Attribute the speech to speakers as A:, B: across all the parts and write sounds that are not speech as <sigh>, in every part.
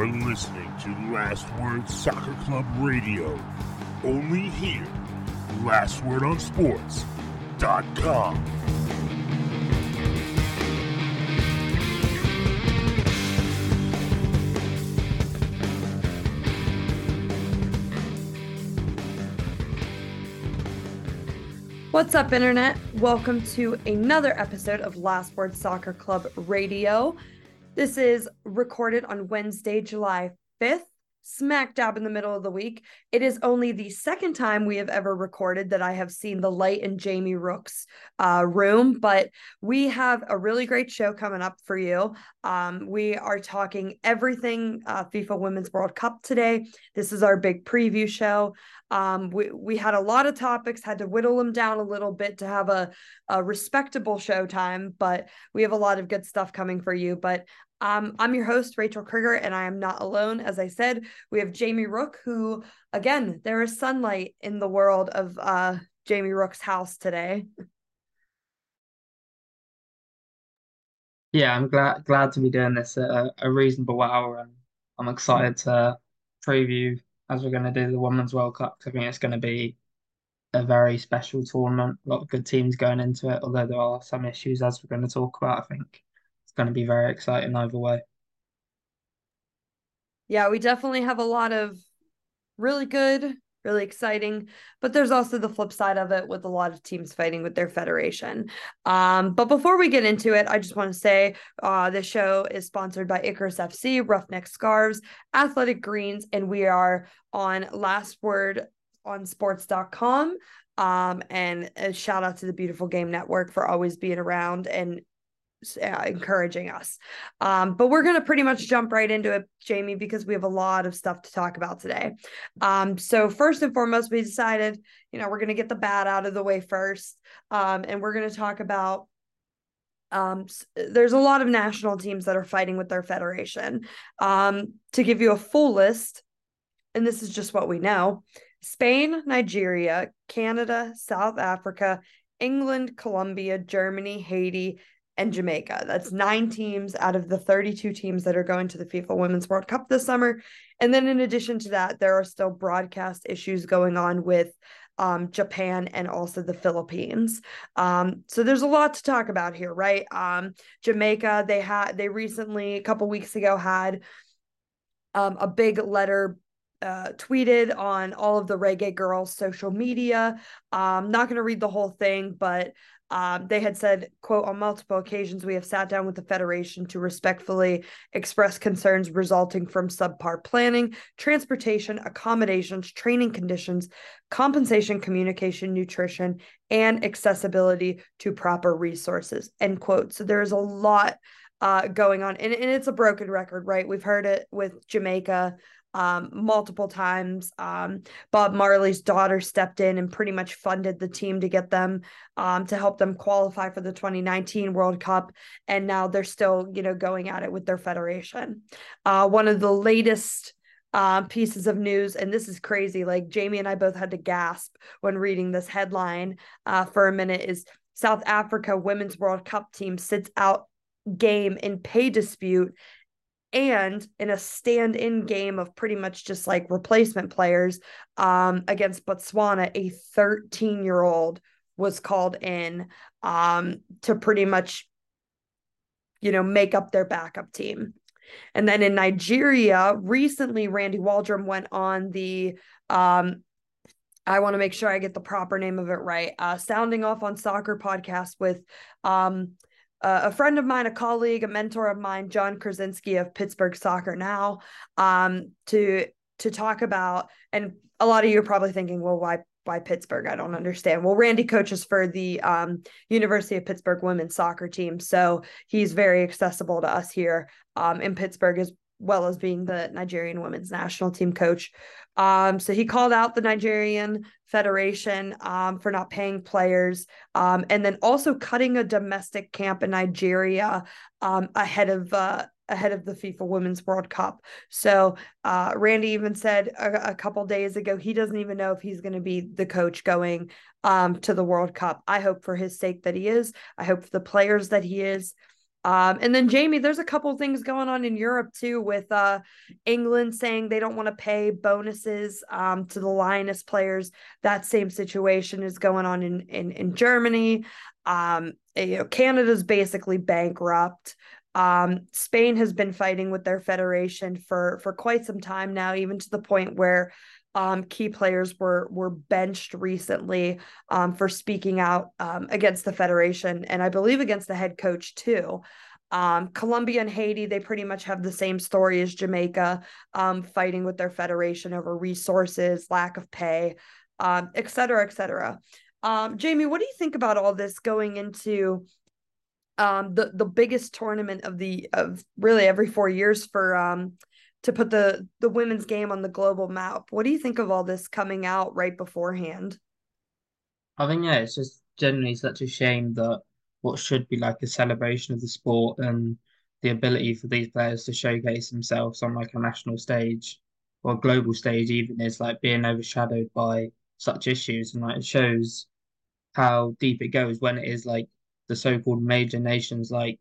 A: You're listening to Last Word Soccer Club Radio. Only here. Last Word on Sports.com.
B: What's up, Internet? Welcome to another episode of Last Word Soccer Club Radio. This is recorded on Wednesday, July 5th, smack dab in the middle of the week. It is only the second time we have ever recorded that I have seen the light in Jamie Rooke's uh, room, but we have a really great show coming up for you. Um, we are talking everything uh, FIFA Women's World Cup today. This is our big preview show. Um, we, we had a lot of topics, had to whittle them down a little bit to have a, a respectable show time, but we have a lot of good stuff coming for you. But um, I'm your host, Rachael Kriger, and I am not alone. As I said, we have Jamie Rooke, who, again, there is sunlight in the world of uh, Jamie Rooke's house today.
C: Yeah, I'm glad glad to be doing this at a, a reasonable hour, and I'm excited to preview as we're going to do the Women's World Cup. I think it's going to be a very special tournament. A lot of good teams going into it, although there are some issues as we're going to talk about. I think going to be very exciting either way.
B: Yeah, we definitely have a lot of really good, really exciting, but there's also the flip side of it with a lot of teams fighting with their federation. Um, but before we get into it, I just want to say uh, this show is sponsored by Icarus FC, Roughneck Scarves, Athletic Greens, and we are on Last Word on sports.com. Um, and a shout out to the Beautiful Game Network for always being around and uh, encouraging us. Um, but we're going to pretty much jump right into it, Jamie, because we have a lot of stuff to talk about today. Um, so, first and foremost, we decided, you know, we're going to get the bad out of the way first. Um, and we're going to talk about um, there's a lot of national teams that are fighting with their federation. Um, to give you a full list, and this is just what we know Spain, Nigeria, Canada, South Africa, England, Colombia, Germany, Haiti, and Jamaica. That's nine teams out of the 32 teams that are going to the FIFA Women's World Cup this summer. And then, in addition to that, there are still broadcast issues going on with um, Japan and also the Philippines. Um, so there's a lot to talk about here, right? Um, Jamaica, they had they recently a couple weeks ago had um, a big letter uh, tweeted on all of the Reggae Girlz social media i'm not going to read the whole thing but um, they had said, quote, on multiple occasions, we have sat down with the Federation to respectfully express concerns resulting from subpar planning, transportation, accommodations, training conditions, compensation, communication, nutrition, and accessibility to proper resources, end quote. So there's a lot uh, going on. And, and it's a broken record, right? We've heard it with Jamaica um, multiple times. Um, Bob Marley's daughter stepped in and pretty much funded the team to get them um, to help them qualify for the 2019 World Cup, and now they're still, you know, going at it with their federation. Uh, one of the latest. Uh, pieces of news, and this is crazy. Like Jamie and I both had to gasp when reading this headline uh, for a minute. Is South Africa Women's World Cup team sits out game in pay dispute and in a stand-in game of pretty much just like replacement players um, against Botswana, a 13-year-old was called in um, to pretty much, you know, make up their backup team. And then in Nigeria, recently Randy Waldrum went on the um, I want to make sure I get the proper name of it right. Uh, sounding off on soccer podcast with um, uh, a friend of mine, a colleague, a mentor of mine, John Krasinski of Pittsburgh Soccer Now, um, to to talk about. And a lot of you are probably thinking, well, why why Pittsburgh? I don't understand. Well, Randy coaches for the um, University of Pittsburgh women's soccer team, so he's very accessible to us here um, in Pittsburgh as well as being the Nigerian women's national team coach. Um, so he called out the Nigerian Federation um, for not paying players um, and then also cutting a domestic camp in Nigeria um, ahead of uh, ahead of the FIFA Women's World Cup. So uh, Randy even said a, a, couple days ago he doesn't even know if he's going to be the coach going um, to the World Cup. I hope for his sake that he is. I hope for the players that he is. Um, and then Jamie, there's a couple things going on in Europe too, with uh, England saying they don't want to pay bonuses um, to the Lioness players. That same situation is going on in in, in Germany. Um, you know, Canada's basically bankrupt. Um, Spain has been fighting with their federation for for quite some time now, even to the point where um, key players were were benched recently um, for speaking out um, against the federation, and I believe against the head coach too. Um, Colombia and Haiti, they pretty much have the same story as Jamaica, um, fighting with their federation over resources, lack of pay, et cetera, et cetera. Jamie, what do you think about all this going into um, the the biggest tournament of the of really every four years for um, to put the the women's game on the global map. What do you think of all this coming out right beforehand?
C: I think yeah, it's just generally such a shame that what should be like a celebration of the sport and the ability for these players to showcase themselves on like a national stage or global stage even is like being overshadowed by such issues and like it shows how deep it goes when it is like the so-called major nations like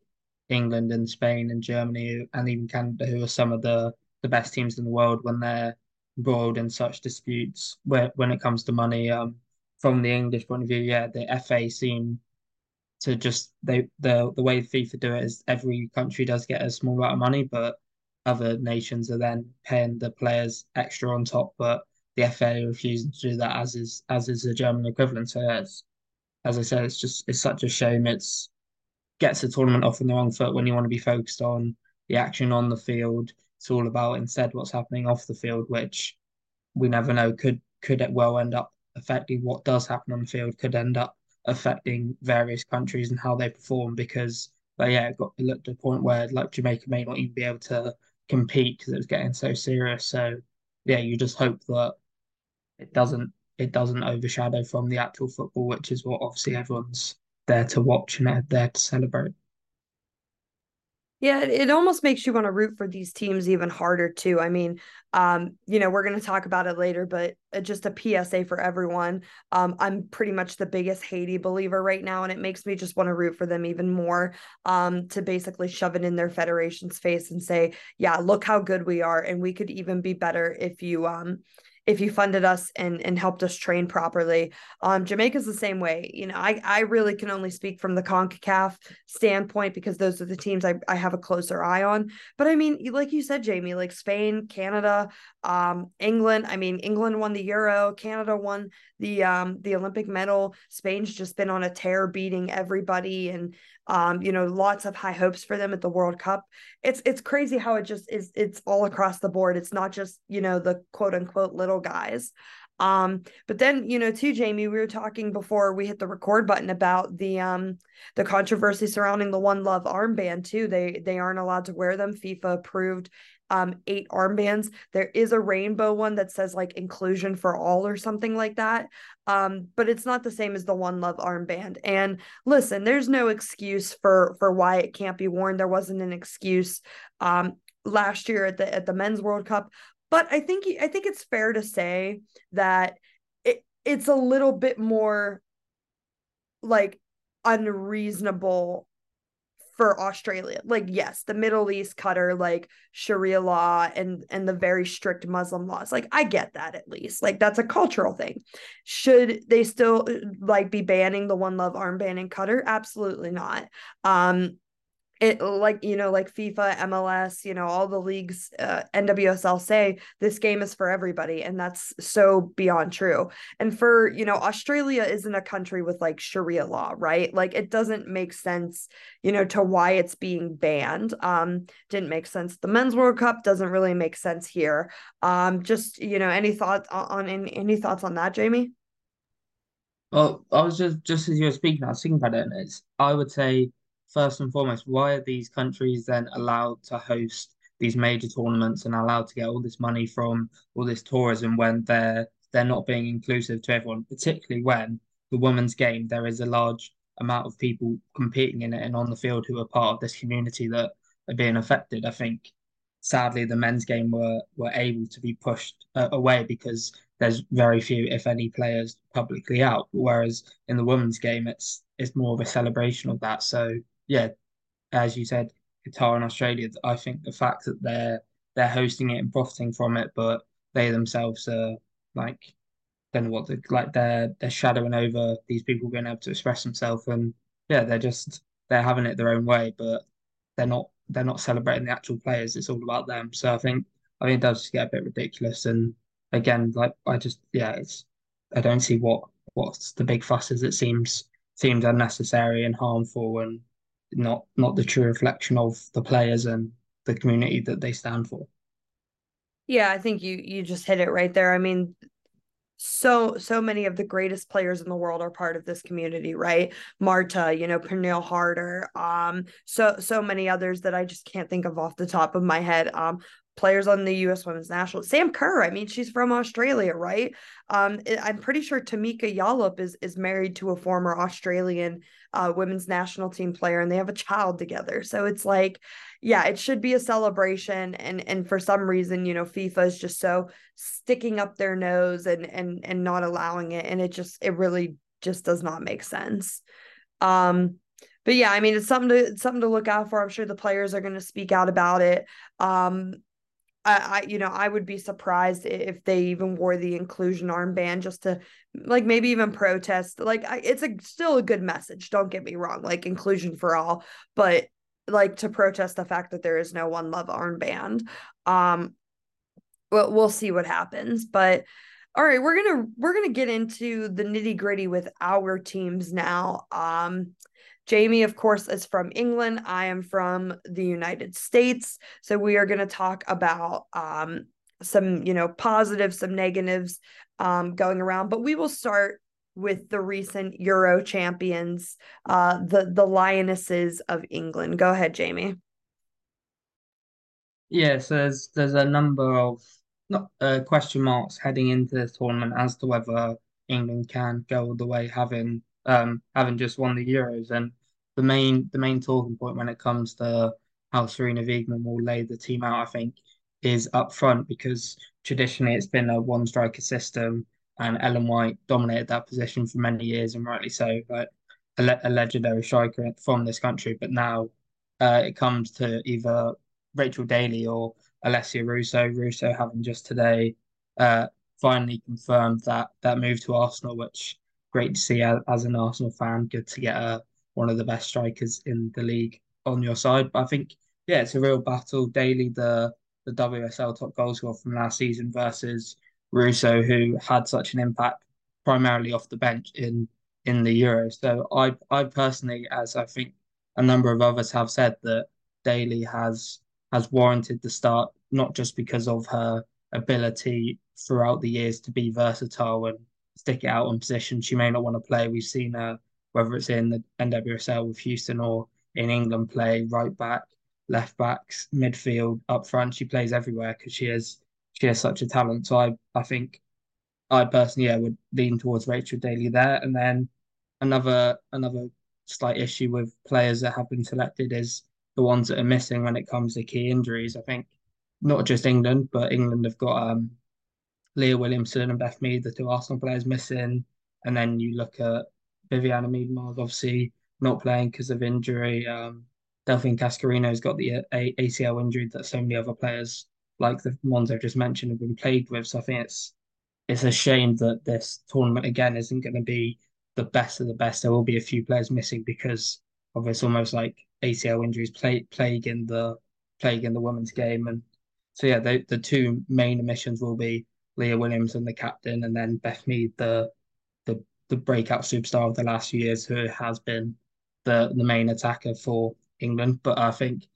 C: England and Spain and Germany and even Canada who are some of the the best teams in the world when they're embroiled in such disputes where when it comes to money. Um, from the English point of view, yeah, the FA seem to just they the the way FIFA do it is every country does get a small amount of money, but other nations are then paying the players extra on top. But the FA refusing to do that, as is as is the German equivalent. So as as I said, it's just it's such a shame. It's gets the tournament off on the wrong foot when you want to be focused on the action on the field it's all about instead what's happening off the field, which we never know could could it well end up affecting what does happen on the field, could end up affecting various countries and how they perform because but yeah, it got it looked to a point where like Jamaica may not even be able to compete because it was getting so serious. So yeah, you just hope that it doesn't it doesn't overshadow from the actual football, which is what obviously everyone's there to watch and there to celebrate.
B: Yeah, it, almost makes you want to root for these teams even harder too. I mean, um, you know, we're going to talk about it later, but uh, just a PSA for everyone. Um, I'm pretty much the biggest Haiti believer right now, and it makes me just want to root for them even more. Um, to basically shove it in their federation's face and say, "Yeah, look how good we are, and we could even be better if you um." If you funded us and and helped us train properly. Um, Jamaica's the same way. You know, I I really can only speak from the CONCACAF standpoint because those are the teams I, I have a closer eye on. But I mean, like you said, Jamie, like Spain, Canada, um, England. I mean, England won the Euro, Canada won the um the Olympic medal. Spain's just been on a tear beating everybody and um, you know, lots of high hopes for them at the World Cup. It's it's crazy how it just is it's all across the board. It's not just, you know, the quote unquote little guys. Um, but then, you know, too, Jamie, we were talking before we hit the record button about the um the controversy surrounding the One Love armband too. They they aren't allowed to wear them. FIFA approved um eight armbands. There is a rainbow one that says like inclusion for all or something like that. Um, but it's not the same as the One Love armband. And listen, there's no excuse for for why it can't be worn. There wasn't an excuse um last year at the at the men's World Cup. But I think I think it's fair to say that it it's a little bit more like unreasonable for Australia. Like, yes, the Middle East Qatar like Sharia law and and the very strict Muslim laws. Like, I get that at least. Like, that's a cultural thing. Should they still like be banning the one love armband in Qatar? Absolutely not. Um, it like you know like FIFA, MLS, you know all the leagues, uh, NWSL say this game is for everybody, and that's so beyond true. And for you know Australia isn't a country with like Sharia law, right? Like it doesn't make sense, you know, to why it's being banned. Um, didn't make sense. The Men's World Cup doesn't really make sense here. Um, just you know, any thoughts on, on any, thoughts on that, Jamie?
C: Well, I was just just as you were speaking, I was thinking about it, and it's I would say first and foremost, why are these countries then allowed to host these major tournaments and allowed to get all this money from all this tourism when they're they're not being inclusive to everyone, particularly when the women's game there is a large amount of people competing in it and on the field who are part of this community that are being affected. I think sadly the men's game were were able to be pushed uh, away because there's very few, if any, players publicly out. Whereas in the women's game, it's it's more of a celebration of that. So yeah, as you said, Qatar and Australia. I think the fact that they're they're hosting it and profiting from it, but they themselves are like don't know what the like they're they're shadowing over these people being able to express themselves and yeah they're just they're having it their own way but they're not they're not celebrating the actual players it's all about them so I think I think it does get a bit ridiculous and again like I just yeah it's I don't see what what's the big fuss is it seems seems unnecessary and harmful and not not the true reflection of the players and the community that they stand for.
B: Yeah, I think you you just hit it right there. I mean, so so many of the greatest players in the world are part of this community right marta you know pernille harder um so so many others that i just can't think of off the top of my head um players on the U.S. Women's National. Sam Kerr, I mean, she's from Australia, right? Um, I'm pretty sure tameka Yallop is is married to a former Australian uh, women's national team player, and they have a child together. So it's like, yeah, it should be a celebration, and and for some reason, you know, FIFA is just so sticking up their nose and and and not allowing it, and it just it really just does not make sense. Um, but yeah, I mean, it's something to something to look out for. I'm sure the players are going to speak out about it. Um, I, I you know I would be surprised if they even wore the inclusion armband just to like maybe even protest like I, it's a still a good message don't get me wrong like inclusion for all but like to protest the fact that there is no one love armband um well, we'll see what happens but all right we're gonna we're gonna get into the nitty gritty with our teams now um Jamie, of course, is from England. I am from the United States. So we are going to talk about um, some, you know, positives, some negatives um, going around. But we will start with the recent Euro champions, uh, the the Lionesses of England. Go ahead, Jamie.
C: Yes, there's there's a number of not uh, question marks heading into the tournament as to whether England can go all the way, having um having just won the Euros and the main the main talking point when it comes to how Sarina Wiegman will lay the team out, I think, is up front because traditionally it's been a one striker system and Ellen White dominated that position for many years and rightly so, like a, a legendary striker from this country. But now uh, it comes to either Rachel Daly or Alessia Russo. Russo having just today uh, finally confirmed that that move to Arsenal, which great to see as an Arsenal fan. Good to get a one of the best strikers in the league on your side. But I think, yeah, it's a real battle. Daly the the WSL top goal scorer from last season, versus Russo, who had such an impact primarily off the bench in in the Euros. So I I personally, as I think a number of others have said, that Daly has has warranted the start, not just because of her ability throughout the years to be versatile and stick it out on position she may not want to play. We've seen her whether it's in the NWSL with Houston or in England, play right back, left backs, midfield, up front. She plays everywhere because she has she has such a talent. So I I think I personally yeah, would lean towards Rachel Daly there. And then another another slight issue with players that have been selected is the ones that are missing when it comes to key injuries. I think not just England, but England have got um, Leah Williamson and Beth Mead, the two Arsenal players missing. And then you look at Vivianne Miedema obviously not playing because of injury. Um, Delphine Cascarino's got the a- ACL injury that so many other players, like the ones I've just mentioned, have been plagued with. So I think it's it's a shame that this tournament again isn't going to be the best of the best. There will be a few players missing because of it's almost like ACL injuries play, plaguing the plaguing the women's game. And so yeah, the the two main omissions will be Leah Williams and the captain, and then Beth Mead, the the breakout superstar of the last few years who has been the the main attacker for England. But I think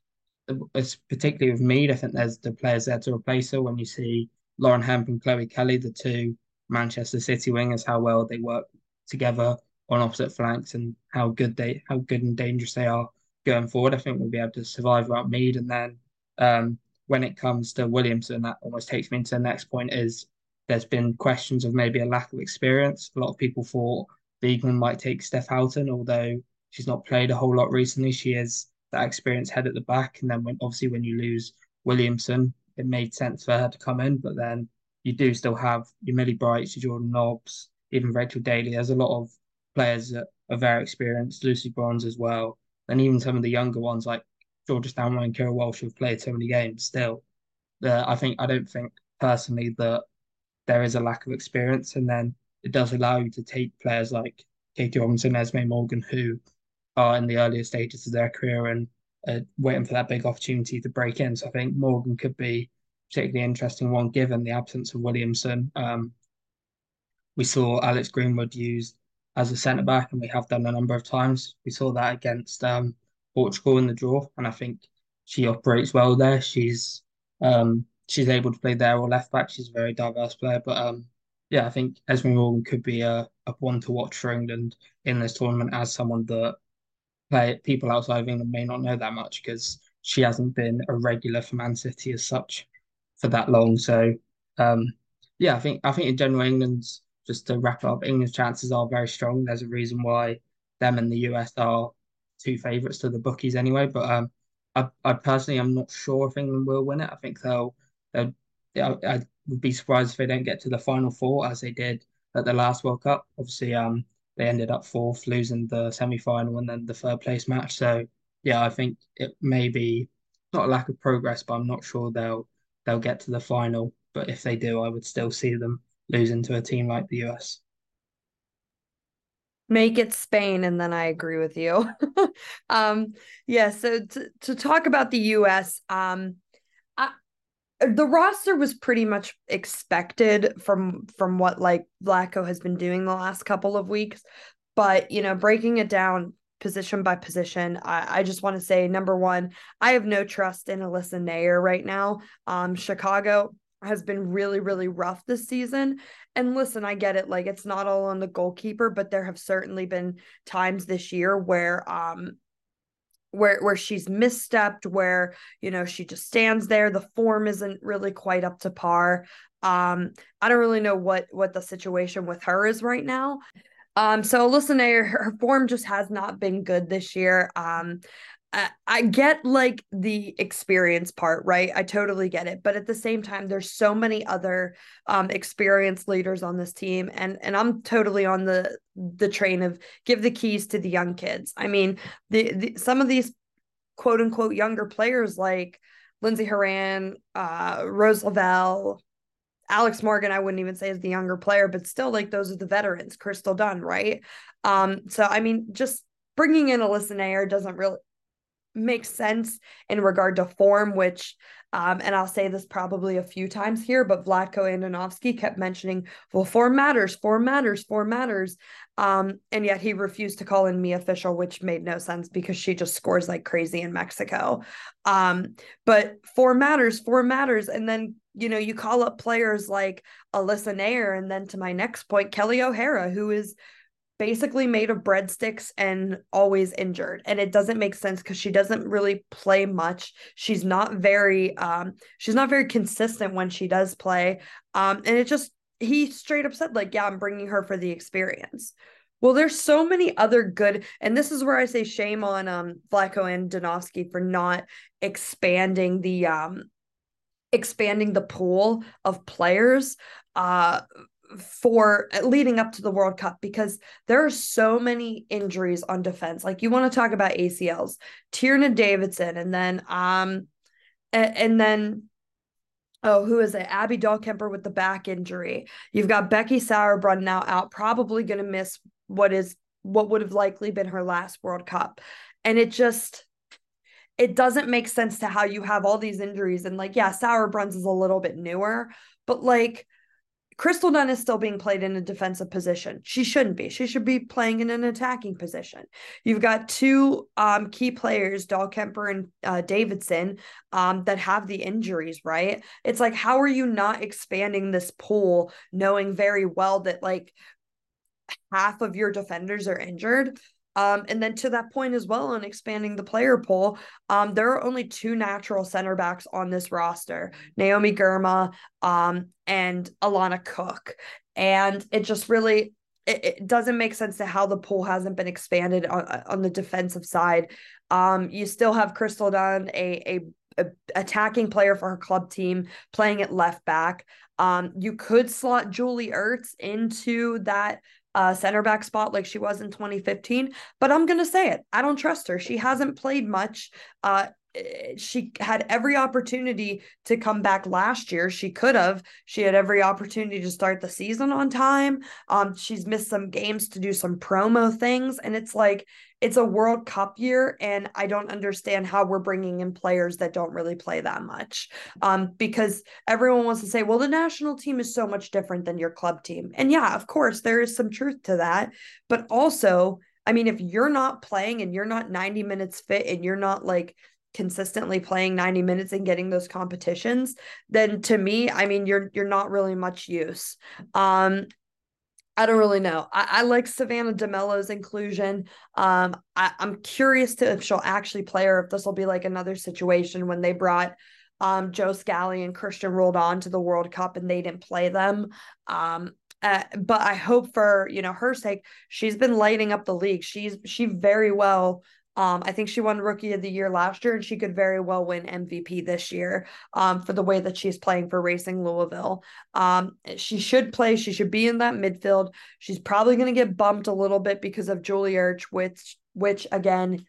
C: it's particularly with Mead, I think there's the players there to replace her. When you see Lauren Hemp and Chloe Kelly, the two Manchester City wingers, how well they work together on opposite flanks and how good they how good and dangerous they are going forward. I think we'll be able to survive without Mead. And then um, when it comes to Williamson, that almost takes me into the next point is there's been questions of maybe a lack of experience. A lot of people thought Wiegman might take Steph Houghton, although she's not played a whole lot recently. She is that experienced head at the back. And then when obviously when you lose Williamson, it made sense for her to come in. But then you do still have your Millie Brights, your Jordan Nobbs, even Rachel Daly. There's a lot of players that are very experienced, Lucy Bronze as well. and even some of the younger ones like Georgia Stanway and Keira Walsh who've played so many games still. Uh, I think I don't think personally that there is a lack of experience, and then it does allow you to take players like Katie Robinson, Esme Morgan, who are in the earlier stages of their career and uh, waiting for that big opportunity to break in. So I think Morgan could be particularly interesting one given the absence of Williamson. Um, we saw Alex Greenwood used as a centre back, and we have done a number of times. We saw that against um, Portugal in the draw, and I think she operates well there. She's um, she's able to play there or left back. She's a very diverse player, but um, yeah, I think Esme Morgan could be a, a one to watch for England in this tournament as someone that play people outside of England may not know that much because she hasn't been a regular for Man City as such for that long. So um, yeah, I think I think in general England's just to wrap up, England's chances are very strong. There's a reason why them and the US are two favourites to the bookies anyway. But um, I, I personally am not sure if England will win it. I think they'll, they'll I, I would be surprised if they don't get to the final four as they did at the last World Cup. Obviously, um, they ended up fourth, losing the semi final and then the third place match. So yeah, I think it may be not a lack of progress, but I'm not sure they'll they'll get to the final. But if they do, I would still see them losing to a team like the US.
B: Make it Spain, and then I agree with you. <laughs> um, yeah, so to, to talk about the US, um, the roster was pretty much expected from from what like Vlatko has been doing the last couple of weeks. But you know, breaking it down position by position, I, I just want to say number one, I have no trust in Alyssa Naeher right now. Um, Chicago has been really, really rough this season. And listen, I get it. Like it's not all on the goalkeeper, but there have certainly been times this year where um where where she's misstepped, where you know she just stands there. The form isn't really quite up to par. Um, I don't really know what what the situation with her is right now. Um, so listen, her, her form just has not been good this year. Um, I, get like the experience part, right? I totally get it. But at the same time, there's so many other um experienced leaders on this team. And and I'm totally on the the train of give the keys to the young kids. I mean, the, the some of these quote unquote younger players like Lindsey Horan, uh, Rose Lavelle, Alex Morgan, I wouldn't even say is the younger player, but still like those are the veterans, Crystal Dunn, right? Um, so I mean, just bringing in Alyssa Naeher doesn't really makes sense in regard to form, which, um, and I'll say this probably a few times here, but Vlatko Andonovski kept mentioning, well, form matters, form matters, form matters. Um, and yet he refused to call in Mia Fishel, which made no sense because she just scores like crazy in Mexico. Um, but form matters, form matters. And then, you know, you call up players like Alyssa Naeher, and then to my next point, Kelly O'Hara, who is basically made of breadsticks and always injured. And it doesn't make sense because she doesn't really play much. She's not very um she's not very consistent when she does play. Um and it just he straight up said like yeah i'm bringing her for the experience. Well there's so many other good and this is where i say shame on um and Andonovski for not expanding the um expanding the pool of players. Uh for uh, leading up to the World Cup because there are so many injuries on defense. Like you want to talk about ACLs, Tierna Davidson, and then um and, then oh, who is it? Abby Dahlkemper with the back injury. You've got Becky Sauerbrunn now out, probably gonna miss what is what would have likely been her last World Cup. And it just it doesn't make sense to how you have all these injuries and like yeah, Sauerbrunn's is a little bit newer, but like Crystal Dunn is still being played in a defensive position. She shouldn't be. She should be playing in an attacking position. You've got two um, key players, Dahlkemper and uh, Davidson, um, that have the injuries, right? It's like, how are you not expanding this pool knowing very well that like half of your defenders are injured? Um, and then to that point as well on expanding the player pool, um, there are only two natural center backs on this roster, Naomi Girma um, and Alana Cook. And it just really it, doesn't make sense to how the pool hasn't been expanded on, on the defensive side. Um, you still have Crystal Dunn, a, a attacking player for her club team, playing at left back. Um, you could slot Julie Ertz into that uh, center back spot like she was in 2015. But I'm going to say it. I don't trust her. She hasn't played much. Uh, she had every opportunity to come back last year. She could have. She had every opportunity to start the season on time. Um, she's missed some games to do some promo things, and it's like it's a World Cup year, and I don't understand how we're bringing in players that don't really play that much. Um, because everyone wants to say, well, the national team is so much different than your club team, and yeah, of course, there is some truth to that, but also. I mean, if you're not playing and you're not 90 minutes fit and you're not like consistently playing 90 minutes and getting those competitions, then to me, I mean, you're you're not really much use. Um, I don't really know. I, I like Savannah DeMelo's inclusion. Um, I, am curious to if she'll actually play or if this will be like another situation when they brought um, Joe Scally and Christian Roldan to the World Cup and they didn't play them. Um, uh, but I hope for you know her sake, she's been lighting up the league. She's she very well um, I think she won Rookie of the Year last year, and she could very well win MVP this year um, for the way that she's playing for Racing Louisville. Um, she should play. She should be in that midfield. She's probably going to get bumped a little bit because of Julie Ertz, which, which again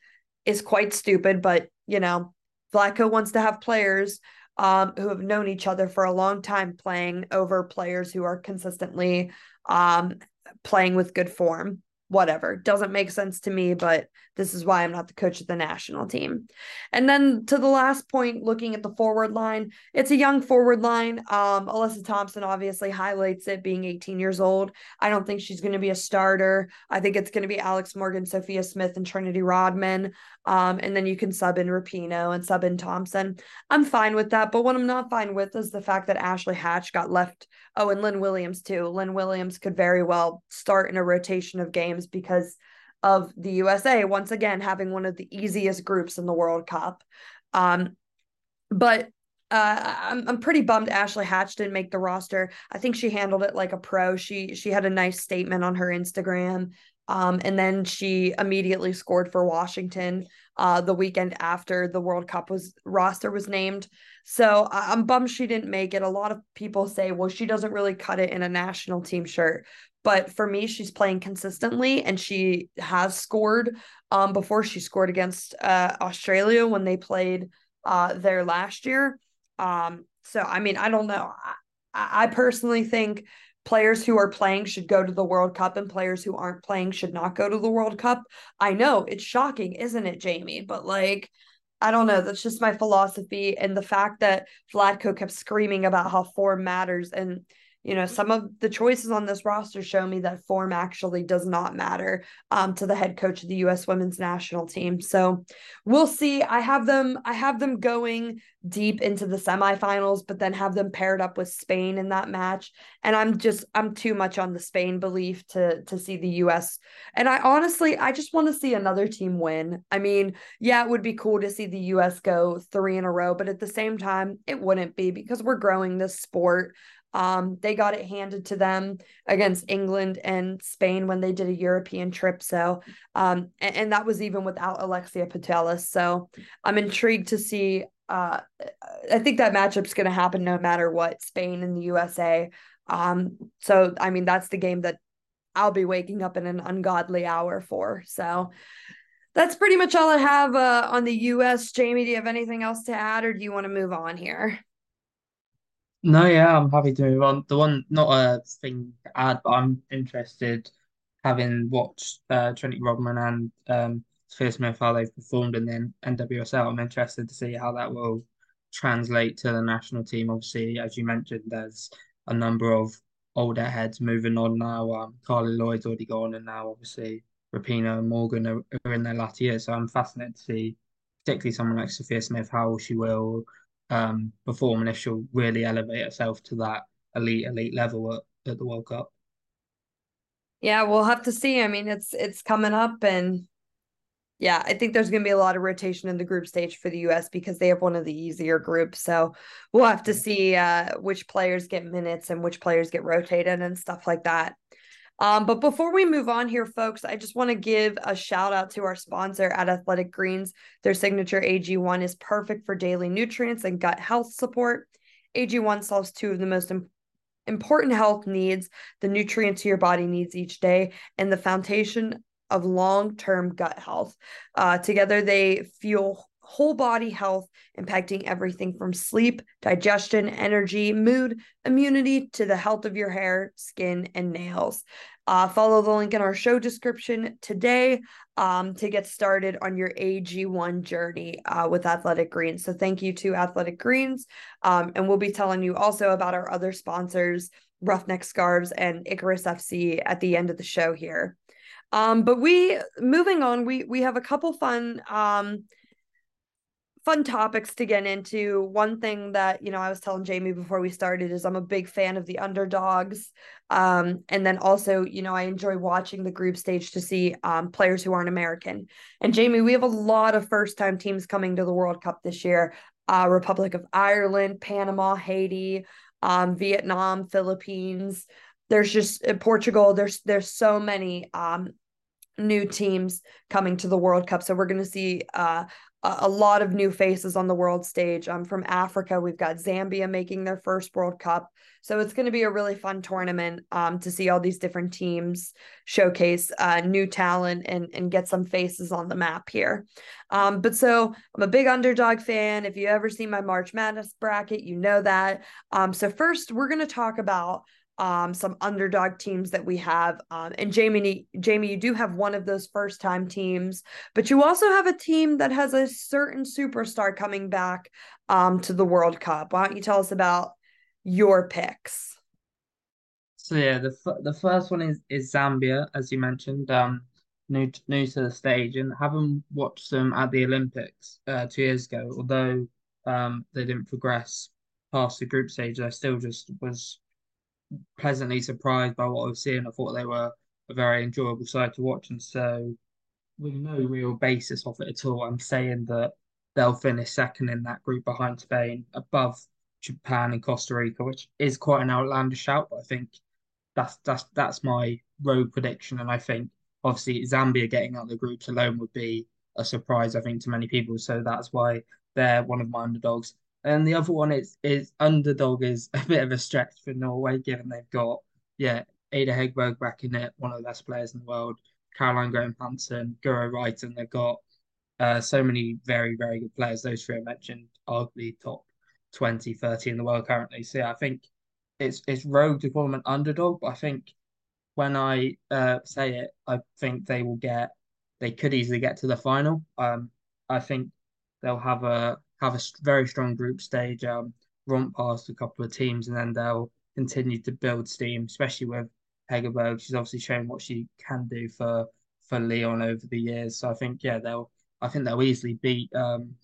B: is quite stupid. But you know, Vlatko wants to have players um, who have known each other for a long time playing over players who are consistently um, playing with good form whatever doesn't make sense to me but this is why i'm not the coach of the national team. And then to the last point looking at the forward line it's a young forward line. Um alyssa thompson obviously highlights it being 18 years old. I don't think she's going to be a starter. I think it's going to be alex morgan sophia smith and trinity rodman. Um and then you can sub in rapinoe and sub in thompson. I'm fine with that but what i'm not fine with is the fact that ashley hatch got left oh and lynn williams too lynn williams could very well start in a rotation of games because of the USA once again having one of the easiest groups in the World Cup. Um, but uh, I'm I'm pretty bummed Ashley Hatch didn't make the roster. I think she handled it like a pro. She she had a nice statement on her Instagram. Um, and then she immediately scored for Washington uh, the weekend after the World Cup was roster was named. So I'm bummed she didn't make it. A lot of people say, well, she doesn't really cut it in a national team shirt. But for me, she's playing consistently and she has scored um, before she scored against uh, Australia when they played uh, there last year. Um, so, I mean, I don't know. I, I personally think players who are playing should go to the World Cup and players who aren't playing should not go to the World Cup. I know it's shocking, isn't it, Jamie? But like, I don't know. That's just my philosophy. And the fact that Vlatko kept screaming about how form matters and you know, some of the choices on this roster show me that form actually does not matter um, to the head coach of the U.S. Women's National Team. So we'll see. I have them. I have them going deep into the semifinals, but then have them paired up with Spain in that match. And I'm just I'm too much on the Spain belief to to see the U.S. And I honestly I just want to see another team win. I mean, yeah, it would be cool to see the U.S. go three in a row, but at the same time, it wouldn't be because we're growing this sport. Um, they got it handed to them against England and Spain when they did a European trip. So, um, and, and that was even without Alexia Putellas. So, I'm intrigued to see. Uh, I think that matchup's going to happen no matter what, Spain and the USA. Um, so, I mean, that's the game that I'll be waking up in an ungodly hour for. So, that's pretty much all I have uh, on the US. Jamie, do you have anything else to add or do you want to move on here?
C: No, yeah, I'm happy to move on. The one, not a thing to add, but I'm interested, having watched uh, Trinity Rodman and um, Sophia Smith, how they've performed in the NWSL. I'm interested to see how that will translate to the national team. Obviously, as you mentioned, there's a number of older heads moving on now. Um, Carli Lloyd's already gone, and now obviously Rapinoe and Morgan are, are in their latter years. So I'm fascinated to see, particularly someone like Sophia Smith, how she will um, perform and if she'll really elevate herself to that elite elite level at, at the World Cup.
B: Yeah, we'll have to see. I mean, it's it's coming up, and yeah, I think there's going to be a lot of rotation in the group stage for the U.S. because they have one of the easier groups. So we'll have to see uh, which players get minutes and which players get rotated and stuff like that. Um, but before we move on here, folks, I just want to give a shout out to our sponsor at Athletic Greens. Their signature AG1 is perfect for daily nutrients and gut health support. AG1 solves two of the most important health needs, the nutrients your body needs each day, and the foundation of long term gut health. Uh, together, they fuel whole body health, impacting everything from sleep, digestion, energy, mood, immunity to the health of your hair, skin, and nails. Uh, follow the link in our show description today um, to get started on your AG1 journey uh, with Athletic Greens. So, thank you to Athletic Greens. Um, and we'll be telling you also about our other sponsors, Roughneck Scarves and Icarus FC, at the end of the show here. Um, but we moving on, we we have a couple fun um fun topics to get into. One thing that, you know, I was telling Jamie before we started is I'm a big fan of the underdogs. Um, and then also, you know, I enjoy watching the group stage to see um, players who aren't American. And Jamie, we have a lot of first time teams coming to the World Cup this year. Uh, Republic of Ireland, Panama, Haiti, um, Vietnam, Philippines. There's just uh, Portugal. There's there's so many um, new teams coming to the World Cup. So we're going to see uh, a lot of new faces on the world stage. Um, from Africa, we've got Zambia making their first World Cup. So it's going to be a really fun tournament um, to see all these different teams showcase uh, new talent and, and get some faces on the map here. Um, but so I'm a big underdog fan. If you ever see my March Madness bracket, you know that. Um, so first, we're going to talk about um, some underdog teams that we have. Um, and Jamie, Jamie, you do have one of those first time teams, but you also have a team that has a certain superstar coming back um, to the World Cup. Why don't you tell us about your picks?
C: So yeah, the the first one is is Zambia, as you mentioned, um, new new to the stage, and haven't watched them at the Olympics uh, two years ago, although um, they didn't progress past the group stage, I still just was pleasantly surprised by what I was seeing. I thought they were a very enjoyable side to watch, and so with no real basis of it at all, I'm saying that they'll finish second in that group behind Spain, above Japan and Costa Rica, which is quite an outlandish shout, but I think that's that's that's my road prediction, and I think obviously Zambia getting out of the groups alone would be a surprise, I think, to many people. So that's why they're one of my underdogs. And the other one is is underdog is a bit of a stretch for Norway, given they've got yeah Ada Hegerberg back in it, one of the best players in the world, Caroline Graham Hansen, Guro Reiten. They've got uh, so many very very good players. Those three I mentioned, arguably top 20, 30 in the world currently. So yeah, I think it's it's rogue to call them an underdog, but I think when I uh, say it, I think they will get they could easily get to the final. Um, I think they'll have a have a very strong group stage, um, romp past a couple of teams, and then they'll continue to build steam, especially with Hegerberg. She's obviously shown what she can do for for Lyon over the years. So I think yeah, they'll I think they'll easily beat um,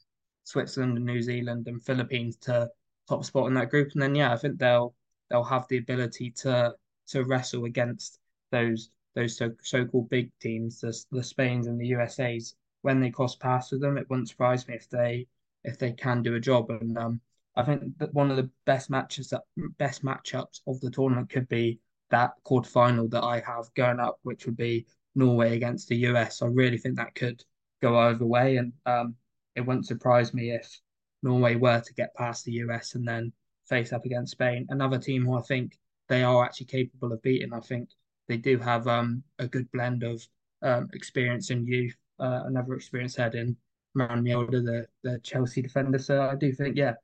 C: Switzerland and New Zealand and Philippines to top spot in that group. And then yeah, I think they'll they'll have the ability to to wrestle against those those so so called big teams, the the Spains and the USA's. When they cross paths with them, it wouldn't surprise me if they if they can do a job. And um, I think that one of the best matches that best matchups of the tournament could be that quarter final that I have going up, which would be Norway against the US. I really think that could go either way, and um, it wouldn't surprise me if Norway were to get past the US and then face up against Spain, another team who I think they are actually capable of beating. I think they do have um, a good blend of um, experience and youth. Uh, another experienced head in Maren Mjelde, the the Chelsea defender. So I do think, yeah,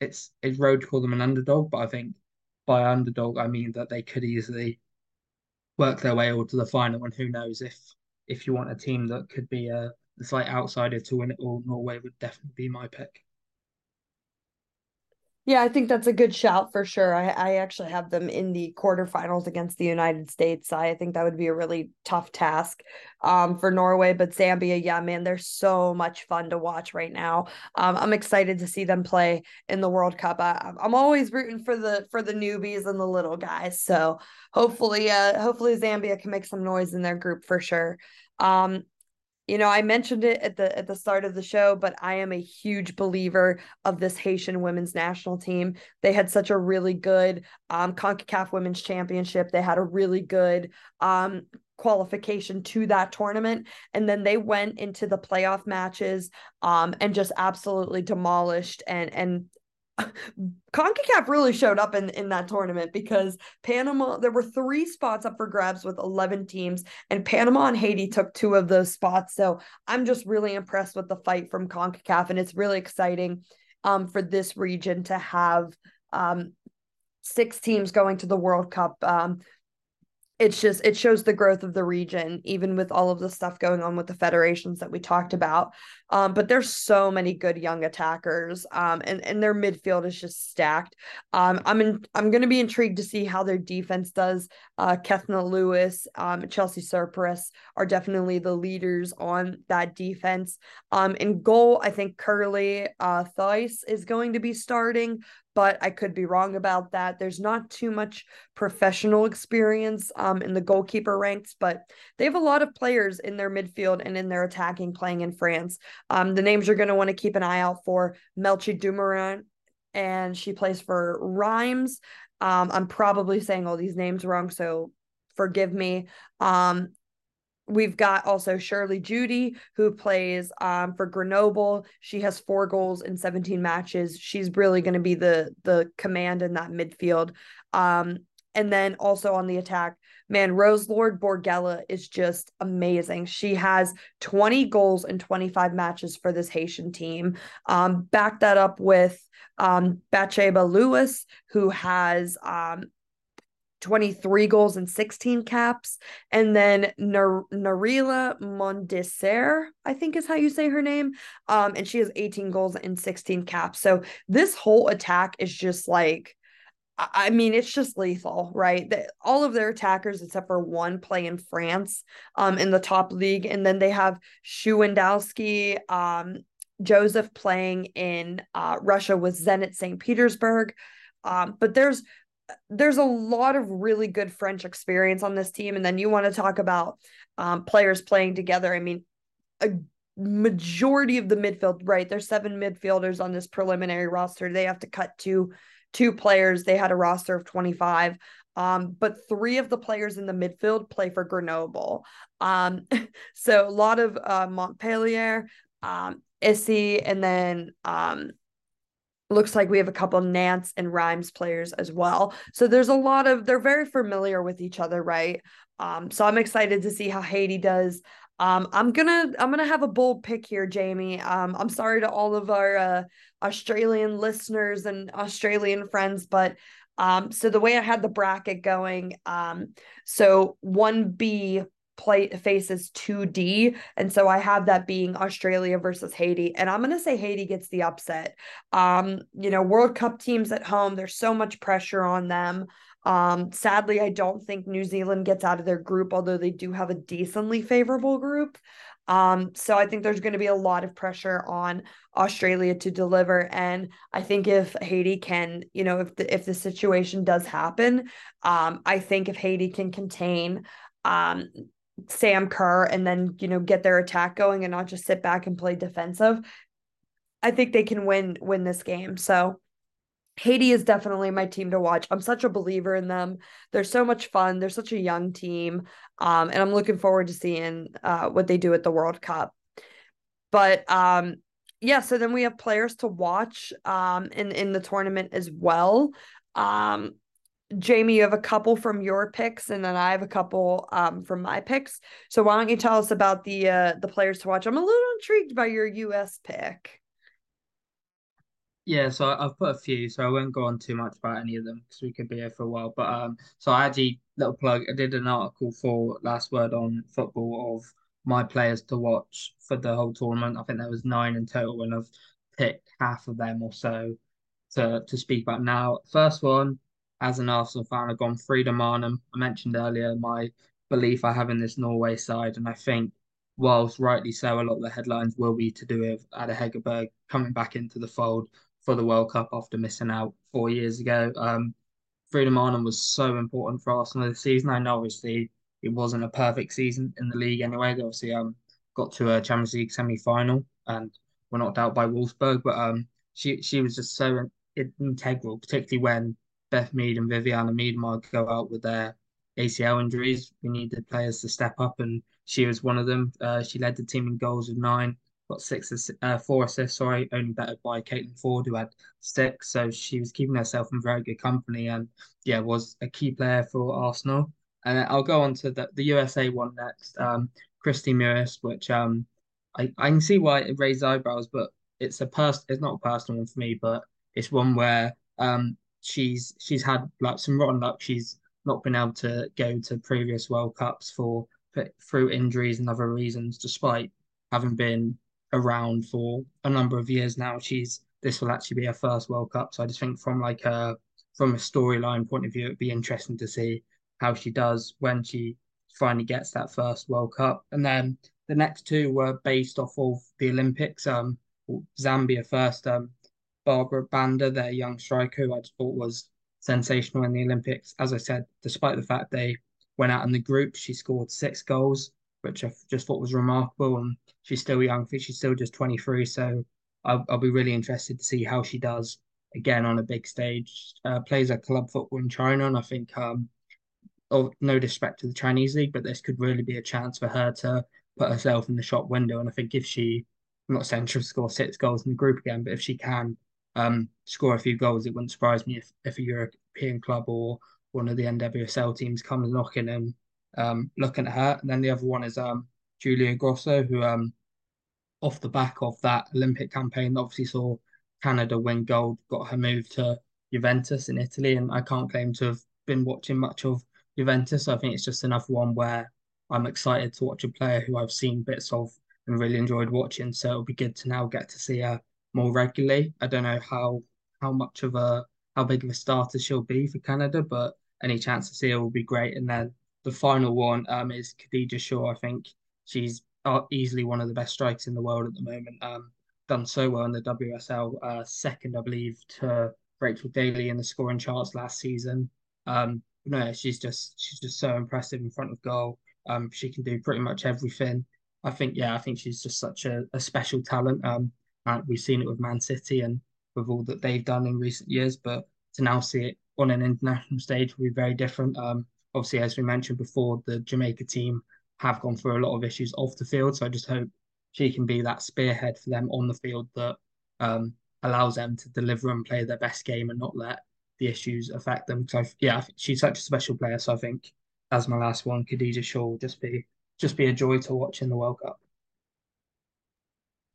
C: it's it's road to call them an underdog, but I think by underdog I mean that they could easily work their way all to the final. And who knows if if you want a team that could be a, a slight outsider to win it all, Norway would definitely be my pick.
B: Yeah, I think that's a good shout for sure. I, I actually have them in the quarterfinals against the United States. I think that would be a really tough task um, for Norway, but Zambia, yeah, man, they're so much fun to watch right now. Um, I'm excited to see them play in the World Cup. I, I'm always rooting for the for the newbies and the little guys. So hopefully, uh, hopefully Zambia can make some noise in their group for sure. Um, you know, I mentioned it at the at the start of the show, but I am a huge believer of this Haitian women's national team. They had such a really good um, CONCACAF Women's Championship. They had a really good um, qualification to that tournament, and then they went into the playoff matches um, and just absolutely demolished and and CONCACAF really showed up in, in that tournament because Panama, there were three spots up for grabs with 11 teams, and Panama and Haiti took two of those spots. So I'm just really impressed with the fight from CONCACAF, and it's really exciting um, for this region to have um, six teams going to the World Cup. Um, it's just it shows the growth of the region even with all of the stuff going on with the federations that we talked about. Um, but there's so many good young attackers um, and and their midfield is just stacked. Um, i'm in, i'm going to be intrigued to see how their defense does. Uh Kethna Louis um, chelsea Surpris are definitely the leaders on that defense. Um in goal i think Kerly uh is going to be starting but I could be wrong about that. There's not too much professional experience um, in the goalkeeper ranks, but they have a lot of players in their midfield and in their attacking playing in France. Um, the names you're going to want to keep an eye out for Melchie Dumoulin, and she plays for Reims. Um, I'm probably saying all these names wrong, so forgive me. Um, We've got also Sherly Jeudy, who plays um, for Grenoble. She has four goals in 17 matches. She's really going to be the the command in that midfield. Um, and then also on the attack, man, Roselord Borgella is just amazing. She has 20 goals in 25 matches for this Haitian team. Um, back that up with um, Batcheba Louis, who has um, 23 goals and 16 caps. And then Nar- Nérilia Mondésir, I think is how you say her name. Um, and she has 18 goals and 16 caps. So this whole attack is just like, I mean, it's just lethal, right? all of their attackers, except for one, play in France, um, in the top league, and then they have Shuwandowski, um, Joseph playing in uh, Russia with Zenit St. Petersburg. Um, but there's there's a lot of really good French experience on this team. And then you want to talk about um, players playing together. I mean, a majority of the midfield, right? There's seven midfielders on this preliminary roster. They have to cut two two players. They had a roster of 25. Um, but three of the players in the midfield play for Grenoble. Um, <laughs> so a lot of uh, Montpellier, um, Issy, and then um, looks like we have a couple Nantes and Reims players as well. So there's a lot of they're very familiar with each other, right? Um, so I'm excited to see how Haiti does. Um, I'm gonna I'm gonna have a bold pick here, Jamie. Um, I'm sorry to all of our uh, Australian listeners and Australian friends, but um, so the way I had the bracket going, um, so one B play faces 2D. And so I have that being Australia versus Haiti. And I'm gonna say Haiti gets the upset. Um, you know, World Cup teams at home, there's so much pressure on them. Um, sadly, I don't think New Zealand gets out of their group, although they do have a decently favorable group. Um, so I think there's going to be a lot of pressure on Australia to deliver. And I think if Haiti can, you know, if the if the situation does happen, um, I think if Haiti can contain um, Sam Kerr and then, you know, get their attack going and not just sit back and play defensive, I think they can win win this game. So Haiti is definitely my team to watch. I'm such a believer in them. They're so much fun. They're such a young team. Um, and I'm looking forward to seeing uh, what they do at the World Cup. But um, yeah, so then we have players to watch um, in in the tournament as well. Um, Jamie, you have a couple from your picks, and then I have a couple um, from my picks. So why don't you tell us about the uh, the players to watch? I'm a little intrigued by your US pick.
C: Yeah, so I've put a few, so I won't go on too much about any of them because we could be here for a while. But um, so I actually little plug. I did an article for Last Word on Football of my players to watch for the whole tournament. I think there was nine in total, and I've picked half of them or so to to speak about now. First one as an Arsenal fan, I've gone Frida Maanum. I mentioned earlier my belief I have in this Norway side, and I think, whilst rightly so, a lot of the headlines will be to do with Ada Hegerberg coming back into the fold for the World Cup after missing out four years ago. Um, Frida Maanum was so important for Arsenal this season. I know obviously it wasn't a perfect season in the league anyway. They obviously um got to a Champions League semi final and were knocked out by Wolfsburg, but um she she was just so integral, particularly when Beth Mead and Vivianne Miedema go out with their ACL injuries. We needed players to step up, and she was one of them. Uh, she led the team in goals of nine, got six, uh, four assists, sorry, only better by Caitlin Foord, who had six. So she was keeping herself in very good company and, yeah, was a key player for Arsenal. And I'll go on to the, the USA one next. Um, Kristie Mewis, which um, I, I can see why it raised eyebrows, but it's a pers- it's not a personal one for me, but it's one where um, she's she's had like some rotten luck. She's not been able to go to previous World Cups for through injuries and other reasons, despite having been around for a number of years now. She's this will actually be her first World Cup, so I just think from like a from a storyline point of view, it'd be interesting to see how she does when she finally gets that first World Cup. And then the next two were based off of the Olympics. Um, Zambia first. Um, Barbra Banda, their young striker, who I thought was sensational in the Olympics. As I said, despite the fact they went out in the group, she scored six goals, which I just thought was remarkable. And she's still young. She's still just 23. So I'll, I'll be really interested to see how she does again on a big stage. Uh, plays a club football in China, and I think, um, oh, no disrespect to the Chinese league, but this could really be a chance for her to put herself in the shop window. And I think if she, I'm not saying she'll score six goals in the group again, but if she can um, score a few goals, it wouldn't surprise me if, if a European club or one of the NWSL teams comes knocking and um, looking at her. And then the other one is um, Julia Grosso, who um, off the back of that Olympic campaign, obviously saw Canada win gold, got her move to Juventus in Italy. And I can't claim to have been watching much of Juventus. So I think it's just another one where I'm excited to watch a player who I've seen bits of and really enjoyed watching. So it'll be good to now get to see her more regularly. I don't know how how much of a how big of a starter she'll be for Canada, but any chance to see her will be great. And then the final one um, is Khadija Shaw. I think she's uh, easily one of the best strikers in the world at the moment. Um, done so well in the WSL, uh, second, I believe, to Rachel Daly in the scoring charts last season. Um, no, she's just she's just so impressive in front of goal. Um, she can do pretty much everything. I think, yeah, I think she's just such a, a special talent. Um, we've seen it with Man City and with all that they've done in recent years, but to now see it on an international stage will be very different. Um, obviously, as we mentioned before, the Jamaica team have gone through a lot of issues off the field, so I just hope she can be that spearhead for them on the field that um, allows them to deliver and play their best game and not let the issues affect them. So yeah, she's such a special player. So I think as my last one, Khadija Shaw will just be just be a joy to watch in the World Cup.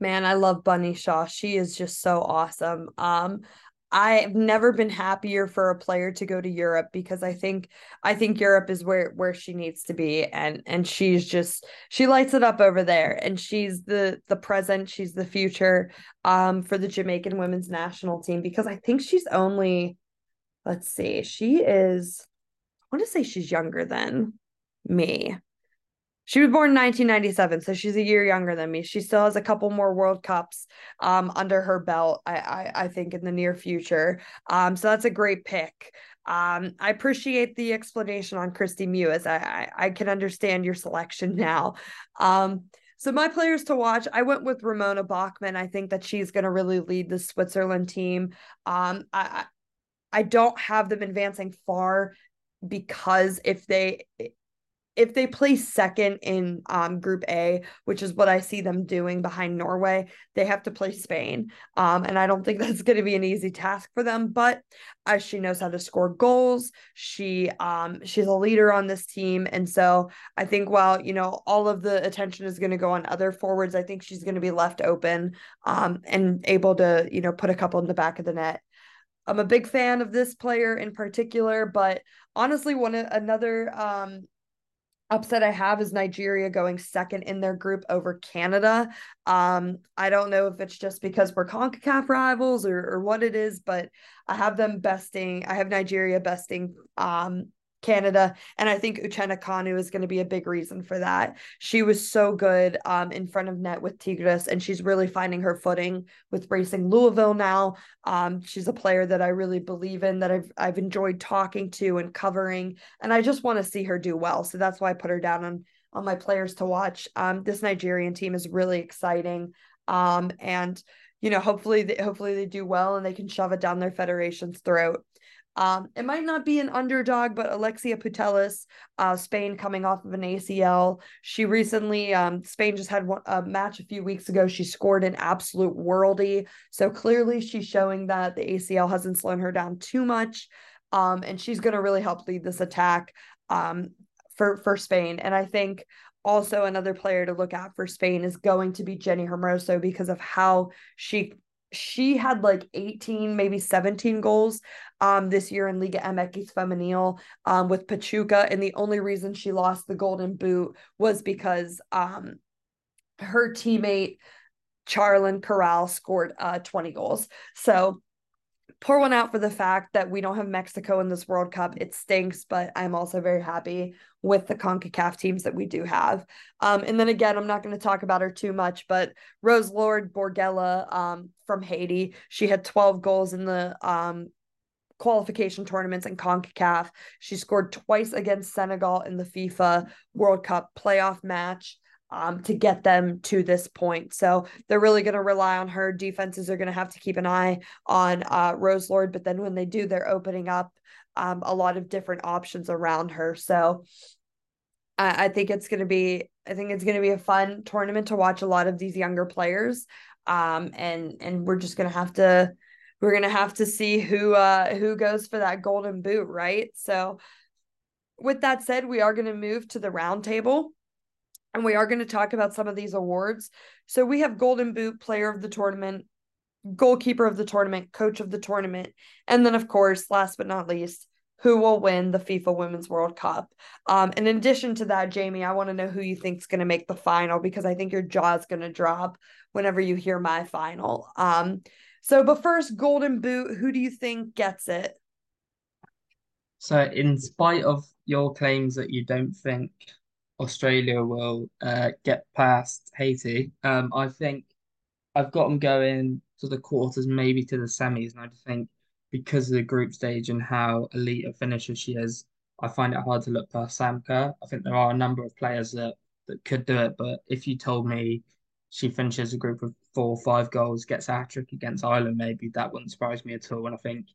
B: Man, I love Bunny Shaw. She is just so awesome. Um, I've never been happier for a player to go to Europe because I think I think Europe is where where she needs to be and and she's just she lights it up over there and she's the the present she's the future um for the Jamaican women's national team because I think she's only let's see she is I want to say she's younger than me she was born in 1997, so she's a year younger than me. She still has a couple more World Cups um, under her belt, I, I, I think, in the near future. Um, so that's a great pick. Um, I appreciate the explanation on Kristie Mewis. I, I, I can understand your selection now. Um, so my players to watch, I went with Ramona Bachmann. I think that she's going to really lead the Switzerland team. Um, I I don't have them advancing far because if they if they place second in um, Group A, which is what I see them doing behind Norway, they have to play Spain. Um, and I don't think <laughs> that's going to be an easy task for them. But as she knows how to score goals, she um, she's a leader on this team, and so I think while you know all of the attention is going to go on other forwards, I think she's going to be left open um, and able to you know put a couple in the back of the net. I'm a big fan of this player in particular, but honestly, one another um, upset I have is Nigeria going second in their group over Canada. Um, I don't know if it's just because we're CONCACAF rivals or, or what it is, but I have them besting, I have Nigeria besting um, Canada. And I think Uchenna Kanu is going to be a big reason for that. She was so good um, in front of net with Tigres, and she's really finding her footing with racing Louisville now. Um, she's a player that I really believe in, that I've I've enjoyed talking to and covering, and I just want to see her do well. So that's why I put her down on on my players to watch. Um, this Nigerian team is really exciting. Um, and you know, hopefully they hopefully they do well and they can shove it down their federation's throat. Um, it might not be an underdog, but Alexia Putellas, uh, Spain coming off of an ACL. She recently, um, Spain just had one, a match a few weeks ago. She scored an absolute worldy. So clearly she's showing that the ACL hasn't slowed her down too much. Um, and she's going to really help lead this attack um, for, for Spain. And I think also another player to look at for Spain is going to be Jenni Hermoso because of how she she had like 18 maybe 17 goals um this year in Liga MX Femenil um with Pachuca and the only reason she lost the golden boot was because um her teammate Charlyn Corral scored uh 20 goals. So pour one out for the fact that we don't have Mexico in this World Cup. It stinks, but I'm also very happy with the CONCACAF teams that we do have. Um, and then again, I'm not going to talk about her too much, but Roselord Borgella um, from Haiti, she had 12 goals in the um, qualification tournaments in CONCACAF. She scored twice against Senegal in the FIFA World Cup playoff match um, to get them to this point. So they're really going to rely on her. Defenses are going to have to keep an eye on uh, Roselord, but then when they do, they're opening up um, a lot of different options around her. So I, I think it's going to be, I think it's going to be a fun tournament to watch a lot of these younger players. Um, and and we're just going to have to, we're going to have to see who uh who goes for that golden boot, right? So with that said, we are going to move to the roundtable and we are going to talk about some of these awards. So we have Golden Boot, Player of the Tournament, Goalkeeper of the Tournament, Coach of the Tournament, and then, of course, last but not least, who will win the FIFA Women's World Cup. Um, in addition to that, Jamie, I want to know who you think is going to make the final because I think your jaw is going to drop whenever you hear my final. Um, so, but first, Golden Boot, who do you think gets it?
C: So, in spite of your claims that you don't think Australia will uh, get past Haiti. Um, I think I've got them going to the quarters, maybe to the semis, and I just think because of the group stage and how elite a finisher she is, I find it hard to look past Sam Kerr. I think there are a number of players that that could do it, but if you told me she finishes a group of four or five goals, gets a hat trick against Ireland, maybe that wouldn't surprise me at all. And I think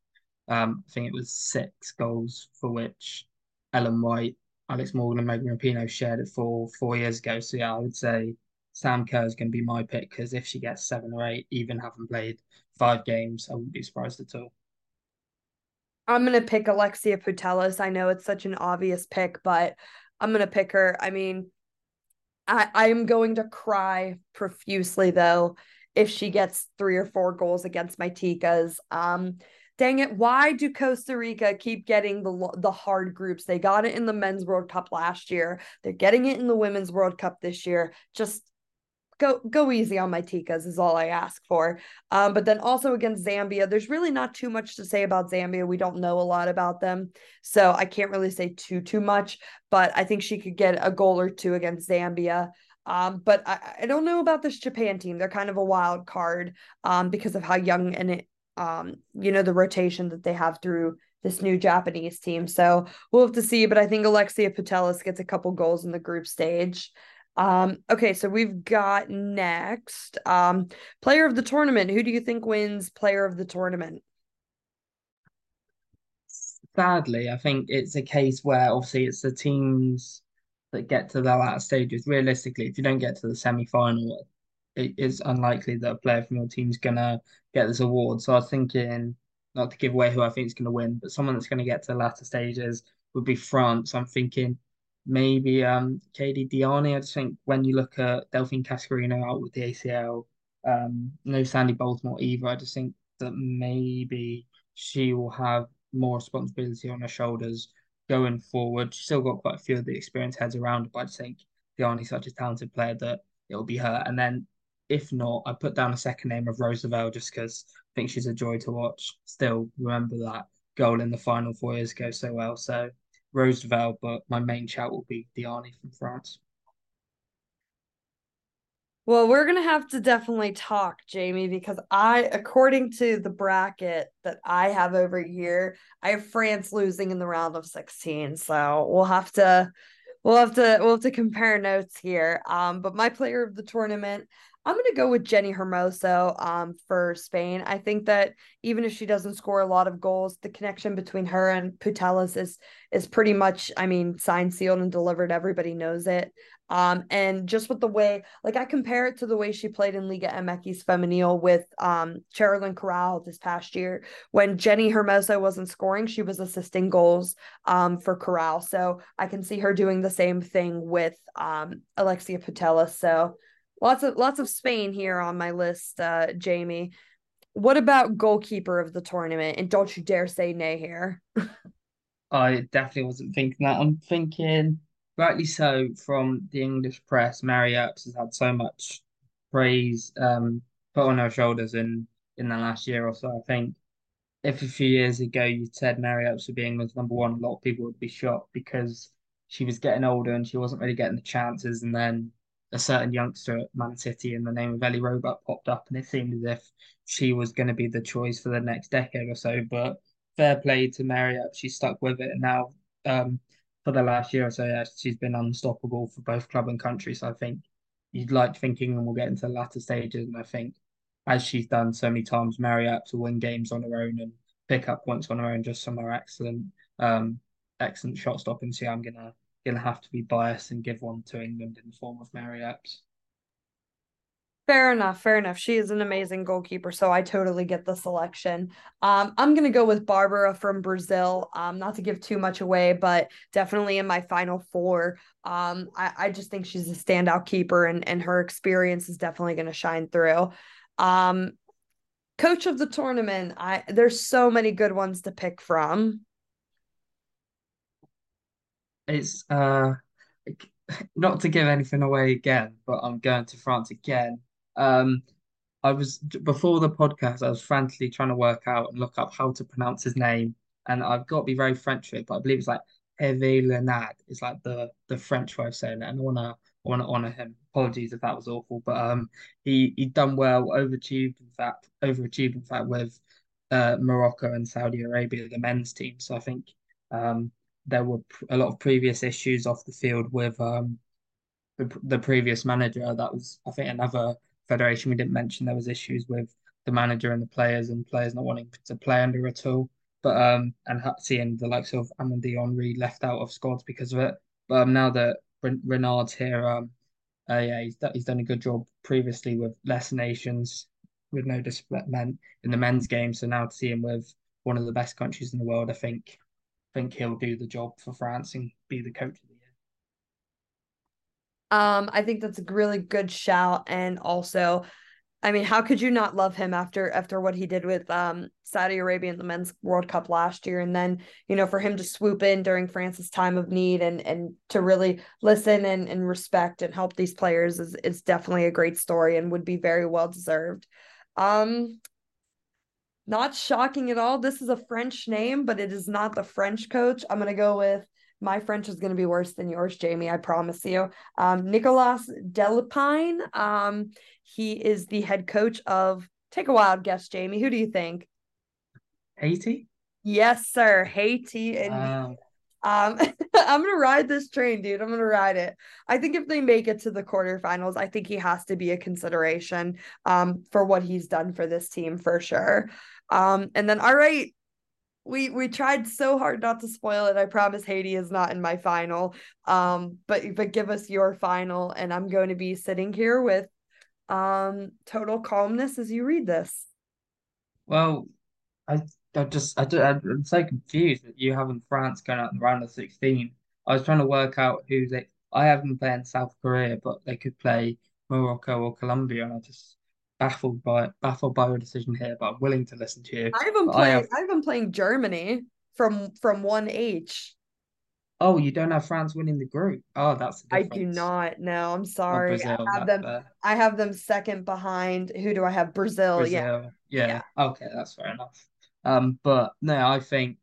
C: um, I think it was six goals for which Ellen White Alex Morgan and Megan Rapinoe shared it for four years ago. So yeah, I would say Sam Kerr is going to be my pick because if she gets seven or eight, even having played five games, I wouldn't be surprised at all.
B: I'm gonna pick Alexia Putellas. I know it's such an obvious pick, but I'm gonna pick her. I mean, I I am going to cry profusely though if she gets three or four goals against my Ticas. Um, dang it, why do Costa Rica keep getting the the hard groups? They got it in the men's World Cup last year. They're getting it in the women's World Cup this year. Just go go easy on my Ticas is all I ask for. Um, but then also against Zambia, there's really not too much to say about Zambia. We don't know a lot about them, so I can't really say too too much. But I think she could get a goal or two against Zambia. Um, but I, I don't know about this Japan team. They're kind of a wild card um, because of how young and um, you know, the rotation that they have through this new Japanese team. So we'll have to see. But I think Alexia Putellas gets a couple goals in the group stage. Um, okay, so we've got next um, player of the tournament. Who do you think wins player of the tournament?
C: Sadly, I think it's a case where obviously it's the teams that get to the latter stages. Realistically, if you don't get to the semi final, it is unlikely that a player from your team's gonna get this award. So I was thinking, not to give away who I think is gonna win, but someone that's gonna get to the latter stages would be France. I'm thinking maybe um Kadi Diani. I just think when you look at Delphine Cascarino out with the ACL, um, no Sandy Baltimore either. I just think that maybe she will have more responsibility on her shoulders going forward. She's still got quite a few of the experienced heads around but I just think Diani's such a talented player that it'll be her. And then if not, I put down a second name of Rose Lavelle just because I think she's a joy to watch. Still remember that goal in the final four years ago so well. So Rose Lavelle, but my main shout will be Diani from France.
B: Well, we're gonna have to definitely talk, Jamie, because I, according to the bracket that I have over here, I have France losing in the round of 16. So we'll have to we'll have to we'll have to compare notes here. Um, but my player of the tournament, I'm going to go with Jenni Hermoso um, for Spain. I think that even if she doesn't score a lot of goals, the connection between her and Putellas is is pretty much, I mean, signed, sealed, and delivered. Everybody knows it. Um, and just with the way, like I compare it to the way she played in Liga MX Femenil with um Corral this past year. When Jenni Hermoso wasn't scoring, she was assisting goals um for Corral. So I can see her doing the same thing with um Alexia Putellas. So lots of lots of Spain here on my list, uh, Jamie. What about goalkeeper of the tournament? And don't you dare say Naeher.
C: I definitely wasn't thinking that. I'm thinking, rightly so, from the English press, Mary Earps has had so much praise um, put on her shoulders in in the last year or so. I think if a few years ago you said Mary Earps would be England's number one, a lot of people would be shocked because she was getting older and she wasn't really getting the chances. And then a certain youngster at Man City in the name of Ellie Roebuck popped up, and it seemed as if she was going to be the choice for the next decade or so. But fair play to Mary, she stuck with it, and now um, for the last year or so, yeah, she's been unstoppable for both club and country. So I think you'd like thinking, and we'll get into the latter stages, and I think as she's done so many times, Mary to win games on her own and pick up points on her own just from her excellent, um, excellent shot stopping. So I'm gonna gonna have to be biased and give one to England in the form of Mary Earps.
B: Fair enough, fair enough. She is an amazing goalkeeper, so I totally get the selection. Um, I'm gonna go with Barbara from Brazil. Um, not to give too much away, but definitely in my final four. Um, I, I just think she's a standout keeper, and and her experience is definitely gonna shine through. Um, coach of the tournament. I there's so many good ones to pick from
C: it's uh <laughs> not to give anything away again, but I'm going to France again. Um, I was before the podcast, I was frantically trying to work out and look up how to pronounce his name, and I've got to be very French with it, but I believe it's like Hervé Renard. It's like the the French way of saying it, and I wanna I wanna honor him. Apologies if that was awful, but um, he he done well, overachieved in fact, overachieved in fact with uh Morocco and Saudi Arabia, the men's team. So I think um there were a lot of previous issues off the field with um, the, the previous manager. That was, I think, another federation we didn't mention. There was issues with the manager and the players, and players not wanting to play under at all. But um, and seeing the likes of Amandine Henry left out of squads because of it. But um, now that Renard's here, um, uh, yeah, he's he's done a good job previously with less nations, with no disrespect in the men's game. So now to see him with one of the best countries in the world, I think think he'll do the job for France and be the coach of the year.
B: Um, I think that's a really good shout, and also, I mean, how could you not love him after after what he did with um Saudi Arabia in the men's World Cup last year, and then you know for him to swoop in during France's time of need and and to really listen and and respect and help these players is is definitely a great story and would be very well deserved. Um, not shocking at all. This is a French name, but it is not the French coach. I'm going to go with my French is going to be worse than yours, Jamie. I promise you. Um, Nicolas Delepine. Um, he is the head coach of. Take a wild guess, Jamie. Who do you think?
C: Haiti.
B: Yes, sir. Haiti and. Wow. Um, <laughs> I'm gonna ride this train, dude. I'm gonna ride it. I think if they make it to the quarterfinals, I think he has to be a consideration um for what he's done for this team for sure. Um, and then all right, we we tried so hard not to spoil it. I promise Haiti is not in my final. Um, but but give us your final, and I'm going to be sitting here with um total calmness as you read this.
C: Well, I I just I I'm so confused that you having France going out in the round of 16. I was trying to work out who they I have them playing South Korea, but they could play Morocco or Colombia, and I just baffled by baffled by your decision here, but I'm willing to listen to you.
B: I've been playing. Have... I've been playing Germany from from one H.
C: Oh, you don't have France winning the group. Oh, that's
B: I do not. No, I'm sorry. Brazil, I have them. Fair. I have them second behind. Who do I have? Brazil. Brazil.
C: Yeah. yeah. yeah. Okay, that's fair enough. Um, but no, I think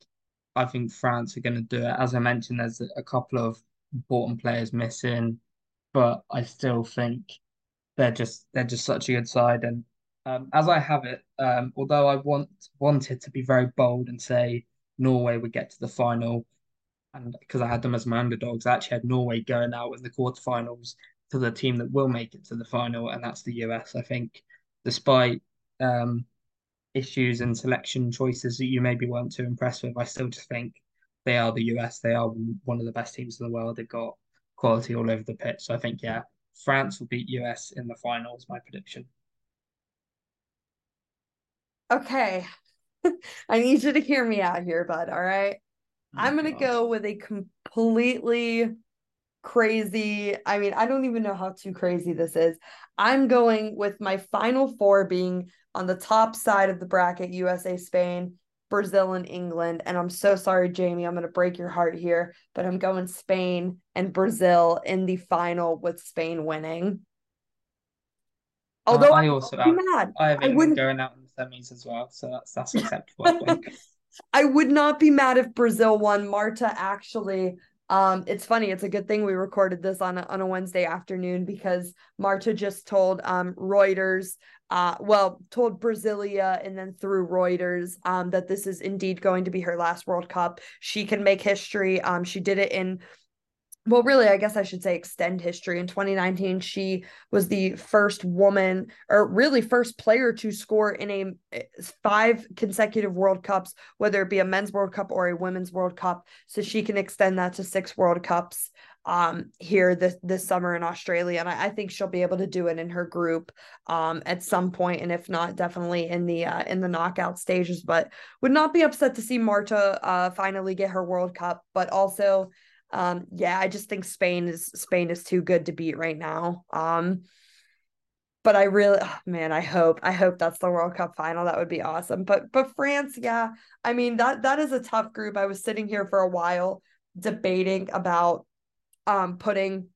C: I think France are going to do it. As I mentioned, there's a couple of important players missing, but I still think they're just they're just such a good side. And um, as I have it, um, although I want wanted to be very bold and say Norway would get to the final, and because I had them as my underdogs, I actually had Norway going out in the quarterfinals to the team that will make it to the final, and that's the US. I think, despite um, issues and selection choices that you maybe weren't too impressed with, I still just think they are the US. They are one of the best teams in the world. They've got quality all over the pitch. So I think, yeah, France will beat US in the final is my prediction.
B: Okay. <laughs> I need you to hear me out here, bud. All right. Oh, I'm going to go with a completely crazy. I mean, I don't even know how too crazy this is. I'm going with my final four being on the top side of the bracket USA, Spain, Brazil, and England. And I'm so sorry, Jamie. I'm going to break your heart here, but I'm going Spain and Brazil in the final with Spain winning.
C: Although uh, I also have, mad. I have England going out in the semis as well, so that's that's acceptable. I. <laughs>
B: I would not be mad if Brazil won. Marta actually um, it's funny. It's a good thing we recorded this on a, on a Wednesday afternoon because Marta just told um, Reuters, uh, well, told Brasilia and then through Reuters um, that this is indeed going to be her last World Cup. She can make history. Um, she did it in well, really, I guess I should say extend history. In 2019, she was the first woman, or really first player to score in a eh, five consecutive World Cups, whether it be a men's World Cup or a women's World Cup. So she can extend that to six World Cups um here this this summer in Australia. And I, I think she'll be able to do it in her group um at some point, and if not, definitely in the uh, in the knockout stages. But would not be upset to see Marta uh finally get her World Cup, but also um, yeah, I just think Spain is Spain is too good to beat right now. Um, but I really, oh, man, I hope I hope that's the World Cup final. That would be awesome. But but France, yeah, I mean that that is a tough group. I was sitting here for a while debating about um putting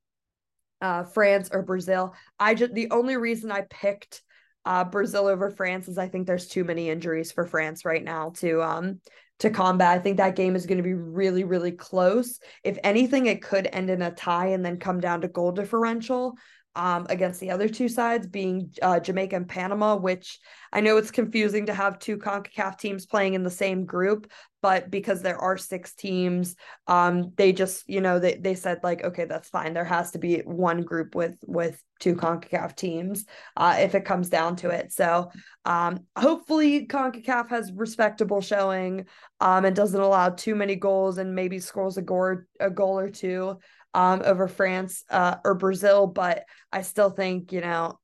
B: uh France or Brazil. I just the only reason I picked uh Brazil over France is I think there's too many injuries for France right now to um to combat. I think that game is going to be really, really close. If anything, it could end in a tie and then come down to goal differential um, against the other two sides, being uh, Jamaica and Panama, which I know it's confusing to have two CONCACAF teams playing in the same group, but because there are six teams, um, they just, you know, they, they said like, okay, that's fine. There has to be one group with with two CONCACAF teams uh, if it comes down to it. So um, hopefully CONCACAF has respectable showing um, and doesn't allow too many goals and maybe scores a goal, a goal or two um, over France uh, or Brazil, but I still think you know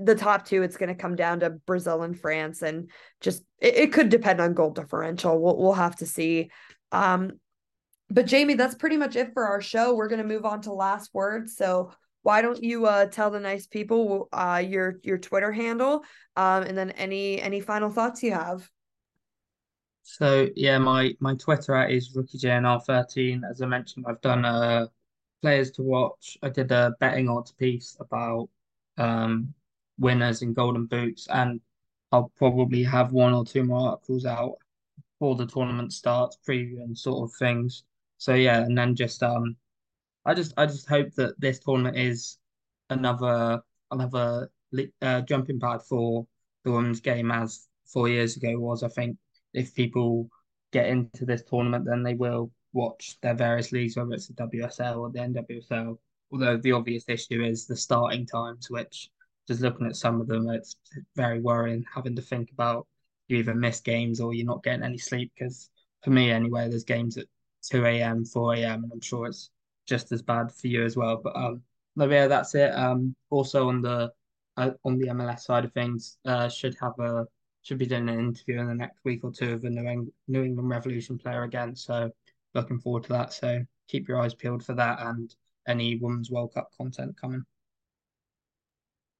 B: the top two. It's going to come down to Brazil and France, and just it, it, could depend on goal differential. We'll we'll have to see. Um, but Jamie, that's pretty much it for our show. We're going to move on to last words. So why don't you uh, tell the nice people uh, your your Twitter handle, um, and then any any final thoughts you have.
C: So yeah, my my Twitter at is rookiejnr13. As I mentioned, I've done a players to watch. I did a betting odds piece about um, winners in Golden Boots, and I'll probably have one or two more articles out before the tournament starts, previewing sort of things. So yeah, and then just um, I just I just hope that this tournament is another another uh, jumping pad for the women's game as four years ago was. I think if people get into this tournament, then they will watch their various leagues, whether it's the WSL or the NWSL. Although the obvious issue is the starting times, which just looking at some of them, it's very worrying having to think about you either miss games or you're not getting any sleep. Because for me, anyway, there's games at 2 a.m., 4 a.m., and I'm sure it's just as bad for you as well. But um, no, yeah, that's it. Um, also on the uh, on the MLS side of things, uh, should have a should be doing an interview in the next week or two of a New England, New England Revolution player again. So looking forward to that. So keep your eyes peeled for that and any Women's World Cup content coming.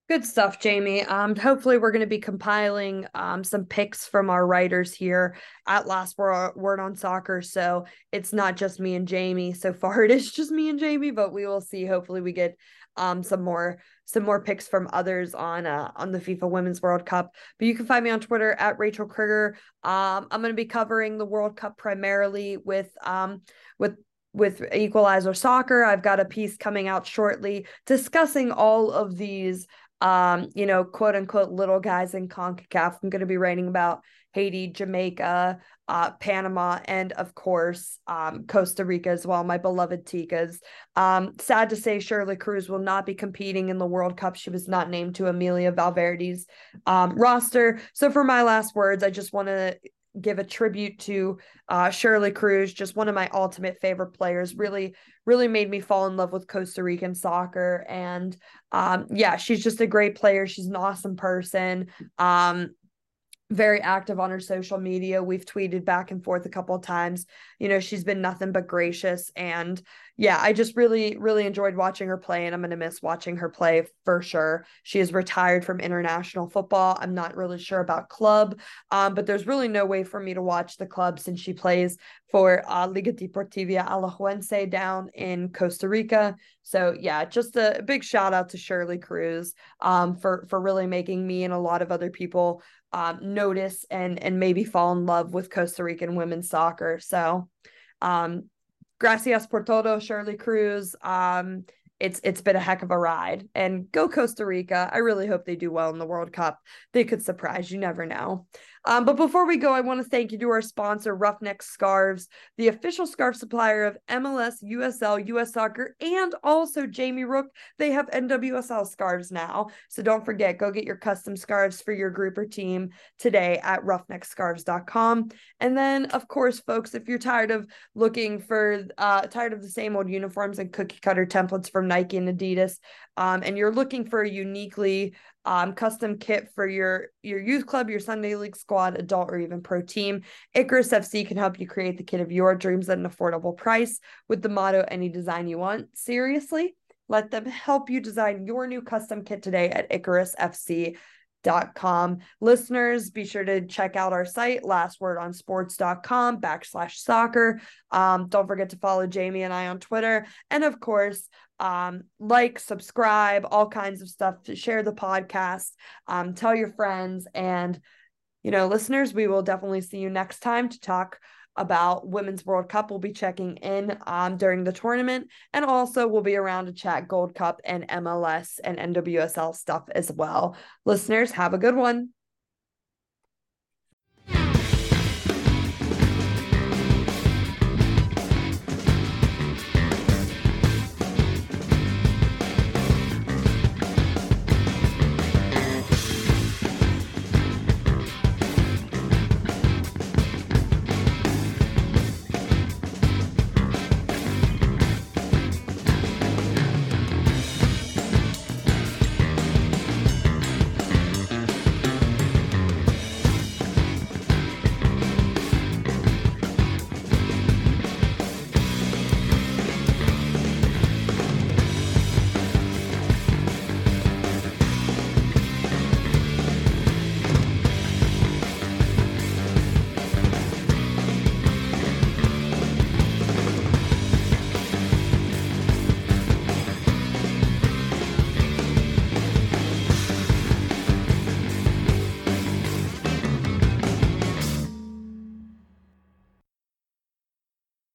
B: Good stuff, Jamie. Um, hopefully, we're going to be compiling um, some picks from our writers here at Last Word on Soccer. So it's not just me and Jamie. So far, <laughs> it is just me and Jamie, but we will see. Hopefully, we get um, some more some more picks from others on uh, on the FIFA Women's World Cup. But you can find me on Twitter at Rachael Kriger. Um, I'm going to be covering the World Cup primarily with um, with with Equalizer Soccer. I've got a piece coming out shortly discussing all of these um, you know, quote unquote little guys in CONCACAF. I'm going to be writing about Haiti, Jamaica, uh, Panama, and of course, um, Costa Rica as well, my beloved Ticas. Um, sad to say, Shirley Cruz will not be competing in the World Cup. She was not named to Amelia Valverde's um, roster. So, for my last words, I just want to give a tribute to uh, Shirley Cruz, just one of my ultimate favorite players. Really, really made me fall in love with Costa Rican soccer. And um, yeah, she's just a great player. She's an awesome person. Um, very active on her social media. We've tweeted back and forth a couple of times. You know, she's been nothing but gracious. And yeah, I just really, really enjoyed watching her play, and I'm going to miss watching her play for sure. She is retired from international football. I'm not really sure about club, um, but there's really no way for me to watch the club since she plays for uh, Liga Deportiva Alajuelense down in Costa Rica. So yeah, just a big shout out to Shirley Cruz um, for for really making me and a lot of other people um, notice and and maybe fall in love with Costa Rican women's soccer. So, um, gracias por todo, Shirley Cruz. Um, it's it's been a heck of a ride, and go Costa Rica. I really hope they do well in the World Cup. They could surprise. You never know. Um, but before we go, I want to thank you to our sponsor, Roughneck Scarves, the official scarf supplier of MLS, USL, US Soccer, and also Jamie Rooke. They have NWSL scarves now. So don't forget, go get your custom scarves for your group or team today at roughneckscarves.com. And then, of course, folks, if you're tired of looking for, uh, tired of the same old uniforms and cookie cutter templates from Nike and Adidas, um, and you're looking for a uniquely um, custom kit for your your youth club, your Sunday league squad, adult or even pro team. Icarus FC can help you create the kit of your dreams at an affordable price with the motto "Any design you want." Seriously, let them help you design your new custom kit today at Icarus FC dot com listeners be sure to check out our site lastwordonsports.com backslash soccer um, don't forget to follow jamie and i on twitter and of course um, like subscribe all kinds of stuff to share the podcast um, tell your friends and you know listeners we will definitely see you next time to talk about Women's World Cup. We'll be checking in um, during the tournament, and also we'll be around to chat Gold Cup and MLS and NWSL stuff as well. Listeners, have a good one.